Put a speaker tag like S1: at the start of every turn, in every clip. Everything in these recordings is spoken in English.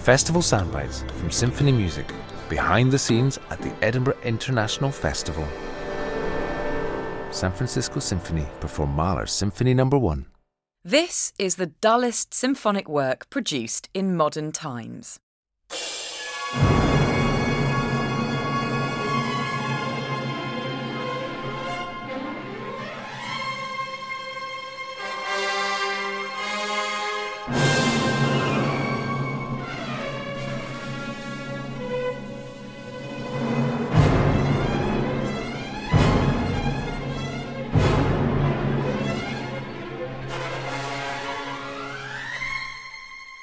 S1: Festival soundbites from symphony music behind the scenes at the Edinburgh International Festival. San Francisco Symphony perform Mahler's Symphony Number no. 1.
S2: This is the dullest symphonic work produced in modern times.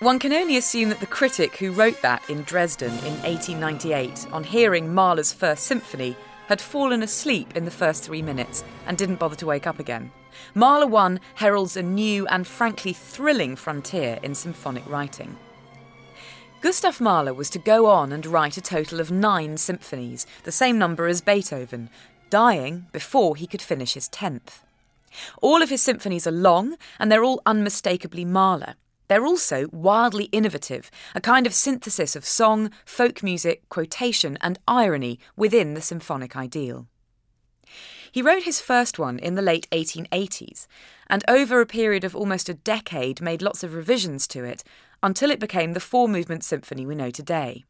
S2: One can only assume that the critic who wrote that in Dresden in 1898, on hearing Mahler's First Symphony, had fallen asleep in the first three minutes and didn't bother to wake up again. Mahler 1 heralds a new and frankly thrilling frontier in symphonic writing. Gustav Mahler was to go on and write a total of nine symphonies, the same number as Beethoven, dying before he could finish his tenth. All of his symphonies are long and they're all unmistakably Mahler. They're also wildly innovative, a kind of synthesis of song, folk music, quotation, and irony within the symphonic ideal. He wrote his first one in the late 1880s, and over a period of almost a decade made lots of revisions to it until it became the four movement symphony we know today.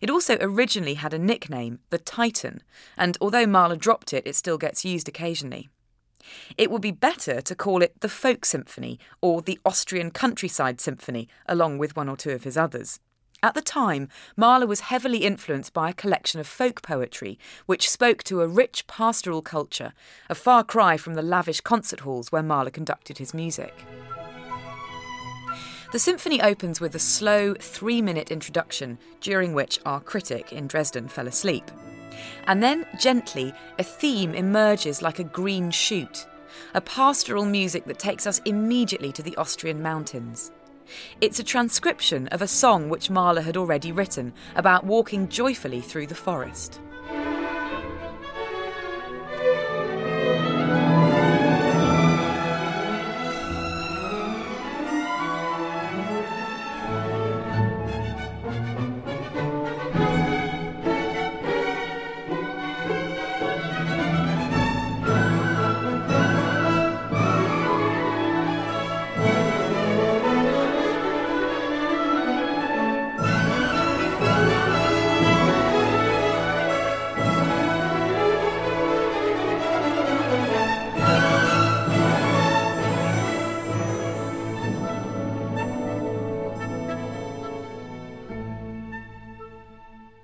S2: It also originally had a nickname, the Titan, and although Mahler dropped it, it still gets used occasionally. It would be better to call it the Folk Symphony or the Austrian Countryside Symphony, along with one or two of his others. At the time, Mahler was heavily influenced by a collection of folk poetry, which spoke to a rich pastoral culture, a far cry from the lavish concert halls where Mahler conducted his music. The symphony opens with a slow three minute introduction, during which our critic in Dresden fell asleep. And then, gently, a theme emerges like a green shoot, a pastoral music that takes us immediately to the Austrian mountains. It's a transcription of a song which Mahler had already written about walking joyfully through the forest.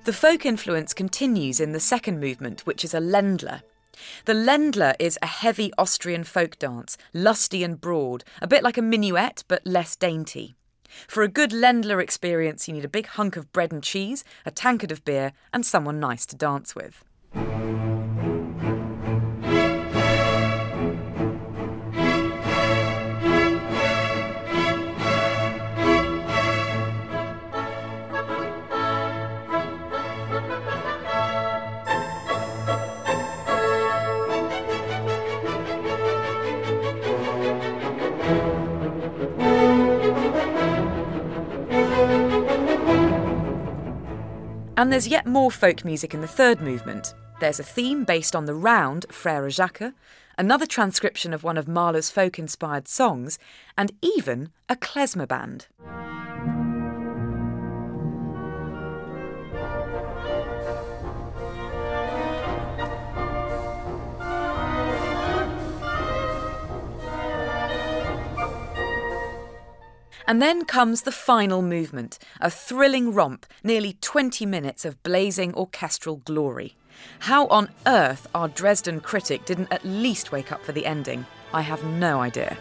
S2: The folk influence continues in the second movement, which is a Ländler. The Ländler is a heavy Austrian folk dance, lusty and broad, a bit like a minuet but less dainty. For a good Ländler experience, you need a big hunk of bread and cheese, a tankard of beer, and someone nice to dance with. And there's yet more folk music in the third movement. There's a theme based on the round Frère Jacques, another transcription of one of Mahler's folk inspired songs, and even a klezmer band. And then comes the final movement, a thrilling romp, nearly 20 minutes of blazing orchestral glory. How on earth our Dresden critic didn't at least wake up for the ending, I have no idea.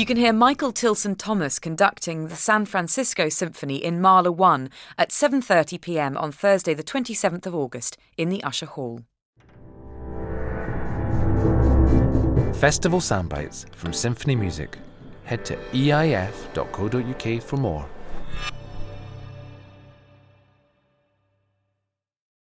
S2: You can hear Michael Tilson Thomas conducting the San Francisco Symphony in Mahler 1 at 7:30 p.m. on Thursday the 27th of August in the Usher Hall.
S1: Festival soundbites from Symphony Music. Head to eif.co.uk for more.